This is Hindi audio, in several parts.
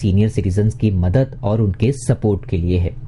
सीनियर सिटीजन की मदद और उनके सपोर्ट के लिए है।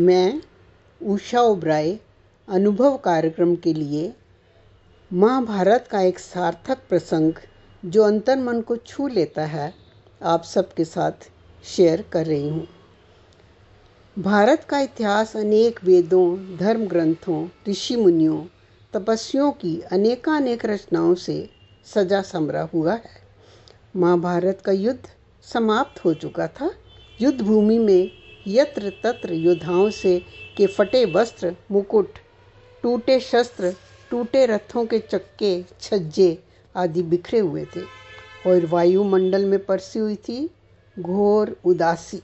मैं उषा ओब्राय अनुभव कार्यक्रम के लिए महाभारत का एक सार्थक प्रसंग जो अंतर मन को छू लेता है, आप सबके साथ शेयर कर रही हूँ। भारत का इतिहास अनेक वेदों धर्म ग्रंथों ऋषि मुनियों तपस्वियों की अनेकानेक रचनाओं से सजा समरा हुआ है। महाभारत का युद्ध समाप्त हो चुका था। युद्ध भूमि में यत्र तत्र योद्धाओं से के फटे वस्त्र, मुकुट, टूटे शस्त्र, टूटे रथों के चक्के, छज्जे आदि बिखरे हुए थे। और वायुमंडल में परसी हुई थी घोर उदासी।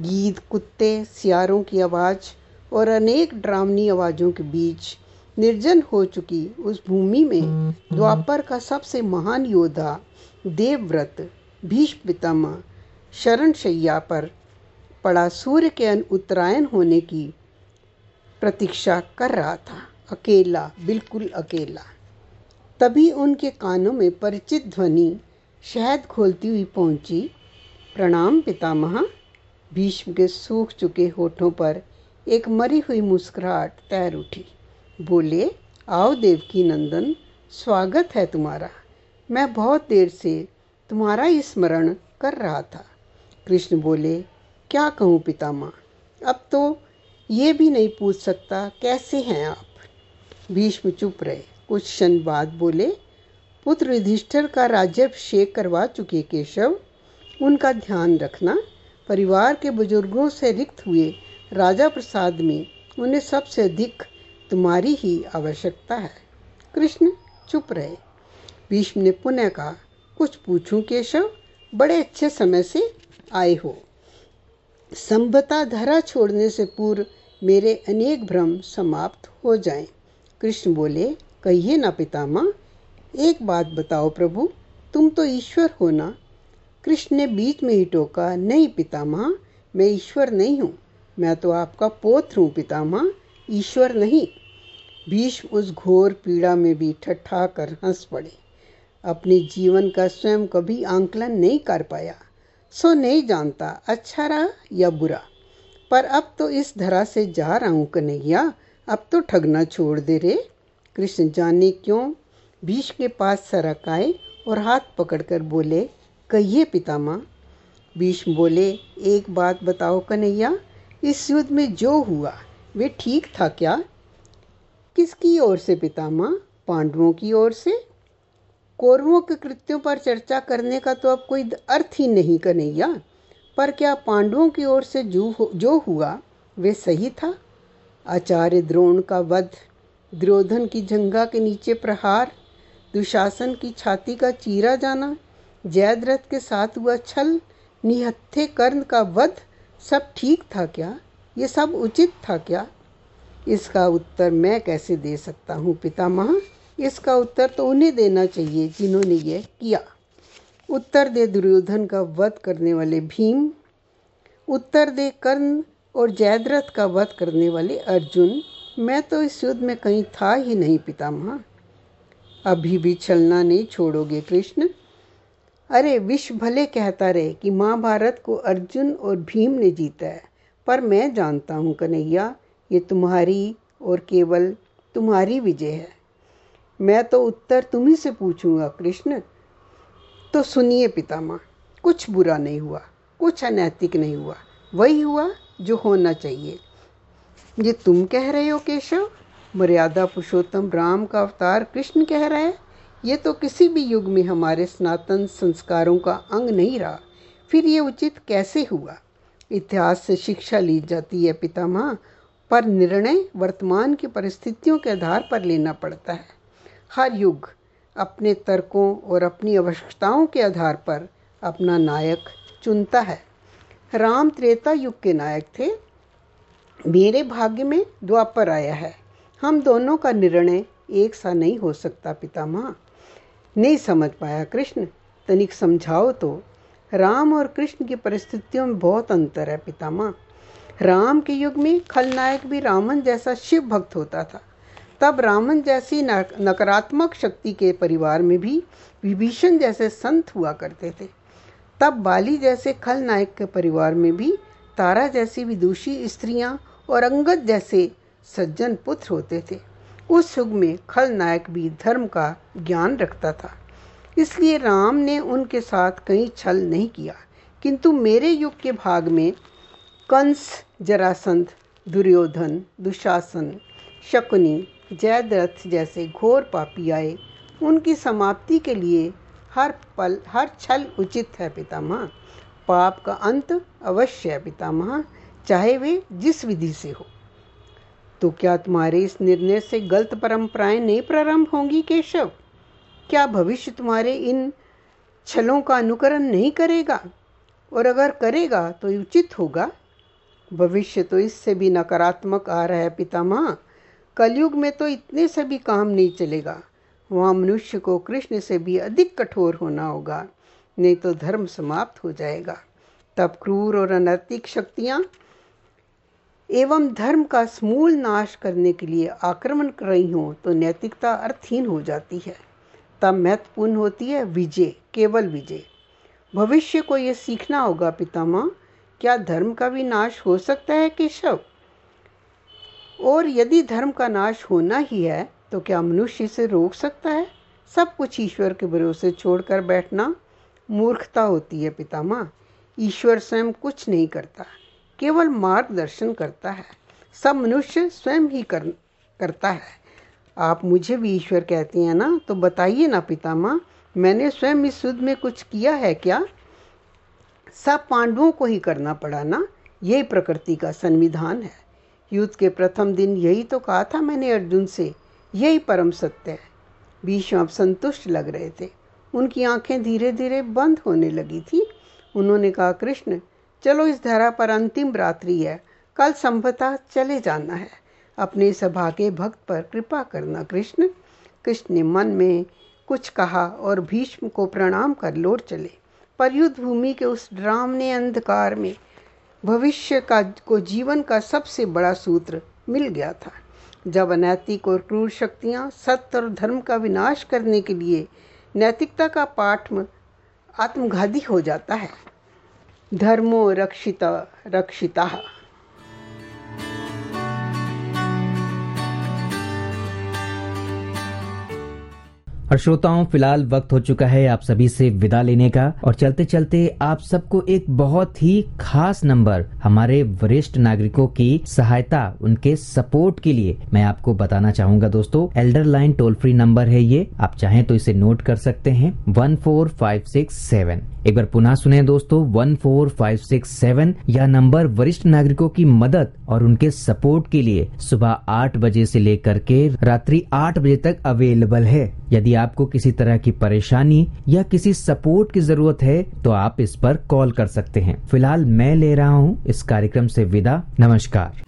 गीत, कुत्ते, सियारों की आवाज़ और अनेक ड्रामनी आवाज़ों के बीच निर्जन हो चुकी उस भूमि में द्वापर का सबसे महान योद्धा देवव्रत भीष्म पितामह शरण शैया पर पड़ा सूर्य के उत्तरायण होने की प्रतीक्षा कर रहा था। अकेला, बिल्कुल अकेला। तभी उनके कानों में परिचित ध्वनि शहद खोलती हुई पहुँची। प्रणाम, पितामह। भीष्म के सूख चुके होठों पर एक मरी हुई मुस्कुराहट तैर उठी। बोले, आओ देवकी नंदन, स्वागत है तुम्हारा। मैं बहुत देर से तुम्हारा ही स्मरण कर रहा था। कृष्ण बोले क्या कहूँ पितामह? अब तो ये भी नहीं पूछ सकता, कैसे हैं आप? भीष्म चुप रहे। कुछ क्षण बाद बोले, पुत्र युधिष्ठिर का राज्यभिषेक करवा चुके केशव। उनका ध्यान रखना। परिवार के बुज़ुर्गों से रिक्त हुए राजा प्रसाद में उन्हें सबसे अधिक तुम्हारी ही आवश्यकता है। कृष्ण चुप रहे। भीष्म ने पुनः कहा, कुछ पूछूँ केशव? बड़े अच्छे समय से आए हो। संभता धरा छोड़ने से पूर्व मेरे अनेक भ्रम समाप्त हो जाएँ। कृष्ण बोले, कहिए ना पितामह, एक बात बताओ प्रभु, तुम तो ईश्वर हो ना? कृष्ण ने बीच में ही टोका, नहीं पितामह, मैं ईश्वर नहीं हूँ, मैं तो आपका पोत्र हूँ पितामह, ईश्वर नहीं। भीष्म उस घोर पीड़ा में भी ठट्ठा कर हंस पड़े। अपने जीवन का स्वयं कभी आंकलन नहीं कर पाया। सो नहीं जानता अच्छा रहा या बुरा। पर अब तो इस धरा से जा रहा हूँ कन्हैया, अब तो ठगना छोड़ दे रे। कृष्ण जाने क्यों? भीष के पास सरक आए और हाथ पकड़कर बोले, कहिए पितामह। भीष्म बोले, एक बात बताओ कन्हैया, इस युद्ध में जो हुआ, वे ठीक था क्या? किसकी ओर से पितामह? पांडवों की ओर से? कौरवों के कृत्यों पर चर्चा करने का तो अब कोई अर्थ ही नहीं कन्हैया। पर क्या पांडवों की ओर से जो जो हुआ, वे सही था? आचार्य द्रोण का वध, द्रोधन की जंगा के नीचे प्रहार, दुशासन की छाती का चीरा जाना, जयद्रथ के साथ हुआ छल, निहत्थे कर्ण का वध, सब ठीक था क्या? ये सब उचित था क्या? इसका उत्तर मैं कैसे दे सकता हूँ पितामह? इसका उत्तर तो उन्हें देना चाहिए जिन्होंने यह किया। उत्तर दे दुर्योधन का वध करने वाले भीम, उत्तर दे कर्ण और जयद्रथ का वध करने वाले अर्जुन। मैं तो इस युद्ध में कहीं था ही नहीं पितामह। अभी भी छलना नहीं छोड़ोगे कृष्ण। अरे, विश्व भले कहता रहे कि महाभारत को अर्जुन और भीम ने जीता है, पर मैं जानता हूँ कन्हैया, ये तुम्हारी और केवल तुम्हारी विजय है। मैं तो उत्तर तुम्ही से पूछूँगा, कृष्ण। तो सुनिए पितामह, कुछ बुरा नहीं हुआ, कुछ अनैतिक नहीं हुआ, वही हुआ जो होना चाहिए। ये तुम कह रहे हो, केशव? मर्यादा पुरुषोत्तम राम का अवतार कृष्ण कह रहे हैं? ये तो किसी भी युग में हमारे सनातन संस्कारों का अंग नहीं रहा, फिर ये उचित कैसे हुआ? इतिहास से शिक्षा ली जाती है पितामह, पर निर्णय वर्तमान की परिस्थितियों के आधार पर लेना पड़ता है। हर युग अपने तर्कों और अपनी आवश्यकताओं के आधार पर अपना नायक चुनता है। राम त्रेता युग के नायक थे। मेरे भाग्य में द्वापर आया है। हम दोनों का निर्णय एक सा नहीं हो सकता पितामह। नहीं समझ पाया कृष्ण। तनिक समझाओ तो। राम और कृष्ण की परिस्थितियों में बहुत अंतर है पितामह। राम के युग में खलनायक भी रावण जैसा शिव भक्त होता था। तब रावण जैसी नकारात्मक शक्ति के परिवार में भी विभीषण जैसे संत हुआ करते थे। तब बाली जैसे खलनायक के परिवार में भी तारा जैसी विदुषी स्त्रियाँ और अंगद जैसे सज्जन पुत्र होते थे। उस युग में खलनायक भी धर्म का ज्ञान रखता था। इसलिए राम ने उनके साथ कहीं छल नहीं किया। किंतु मेरे युग के भाग में कंस, जरासंध, दुर्योधन, दुशासन, शकुनी जयद्रथ जैसे घोर पापी आए। उनकी समाप्ति के लिए हर पल, हर छल उचित है पितामह। पाप का अंत अवश्य है पितामह, चाहे वे जिस विधि से हो। तो क्या तुम्हारे इस निर्णय से गलत परंपराएँ नहीं प्रारंभ होंगी केशव? क्या भविष्य तुम्हारे इन छलों का अनुकरण नहीं करेगा? और अगर करेगा तो उचित होगा। भविष्य तो इससे भी नकारात्मक आ रहा है पितामह। कलयुग में तो इतने से भी काम नहीं चलेगा। वहाँ मनुष्य को कृष्ण से भी अधिक कठोर होना होगा, नहीं तो धर्म समाप्त हो जाएगा। तब क्रूर और अनैतिक शक्तियाँ एवं धर्म का समूल नाश करने के लिए आक्रमण कर रही हों तो नैतिकता अर्थहीन हो जाती है। तब महत्वपूर्ण होती है विजय, केवल विजय। भविष्य को ये सीखना होगा पितामह, क्या धर्म का भी नाश हो सकता है केशव? और यदि धर्म का नाश होना ही है तो क्या मनुष्य इसे रोक सकता है? सब कुछ ईश्वर के भरोसे छोड़कर बैठना मूर्खता होती है पितामह। ईश्वर स्वयं कुछ नहीं करता, केवल मार्गदर्शन करता है। सब मनुष्य स्वयं ही कर, करता है। आप मुझे भी ईश्वर कहते हैं ना तो बताइए ना पितामह, मैंने स्वयं इस युद्ध में कुछ किया है क्या? सब पांडवों को ही करना पड़ा ना? यही प्रकृति का संविधान है। युद्ध के प्रथम दिन यही तो कहा था मैंने अर्जुन से, यही परम सत्य है। भीष्म अब संतुष्ट लग रहे थे। उनकी आँखें धीरे धीरे बंद होने लगी थी। उन्होंने कहा, कृष्ण, चलो इस धरा पर अंतिम रात्रि है। कल संभवतः चले जाना है। अपने सभा के भक्त पर कृपा करना, कृष्ण। कृष्ण ने मन में कुछ कहा और भीष्म को प्रणाम कर लौट चले। पर युद्ध भूमि के उस ड्रामने अंधकार में भविष्य का, को जीवन का सबसे बड़ा सूत्र मिल गया था। जब अनैतिक और क्रूर शक्तियाँ सत्य और धर्म का विनाश करने के लिए नैतिकता का पाठ आत्मघाती हो जाता है। धर्मो रक्षिता रक्षिता। और श्रोताओं, फ़िलहाल वक्त हो चुका है आप सभी से विदा लेने का। और चलते चलते आप सबको एक बहुत ही खास नंबर हमारे वरिष्ठ नागरिकों की सहायता, उनके सपोर्ट के लिए मैं आपको बताना चाहूँगा दोस्तों। Elder Line toll free number है ये। आप चाहें तो इसे नोट कर सकते हैं। One four five six seven. एक बार पुनः सुने दोस्तों, one four five six seven यह नंबर वरिष्ठ नागरिकों की मदद और उनके सपोर्ट के लिए सुबह आठ बजे से लेकर के रात्रि आठ बजे तक अवेलेबल है। यदि आपको किसी तरह की परेशानी या किसी सपोर्ट की ज़रूरत है तो आप इस पर कॉल कर सकते हैं। फ़िलहाल मैं ले रहा हूँ इस कार्यक्रम से विदा। नमस्कार।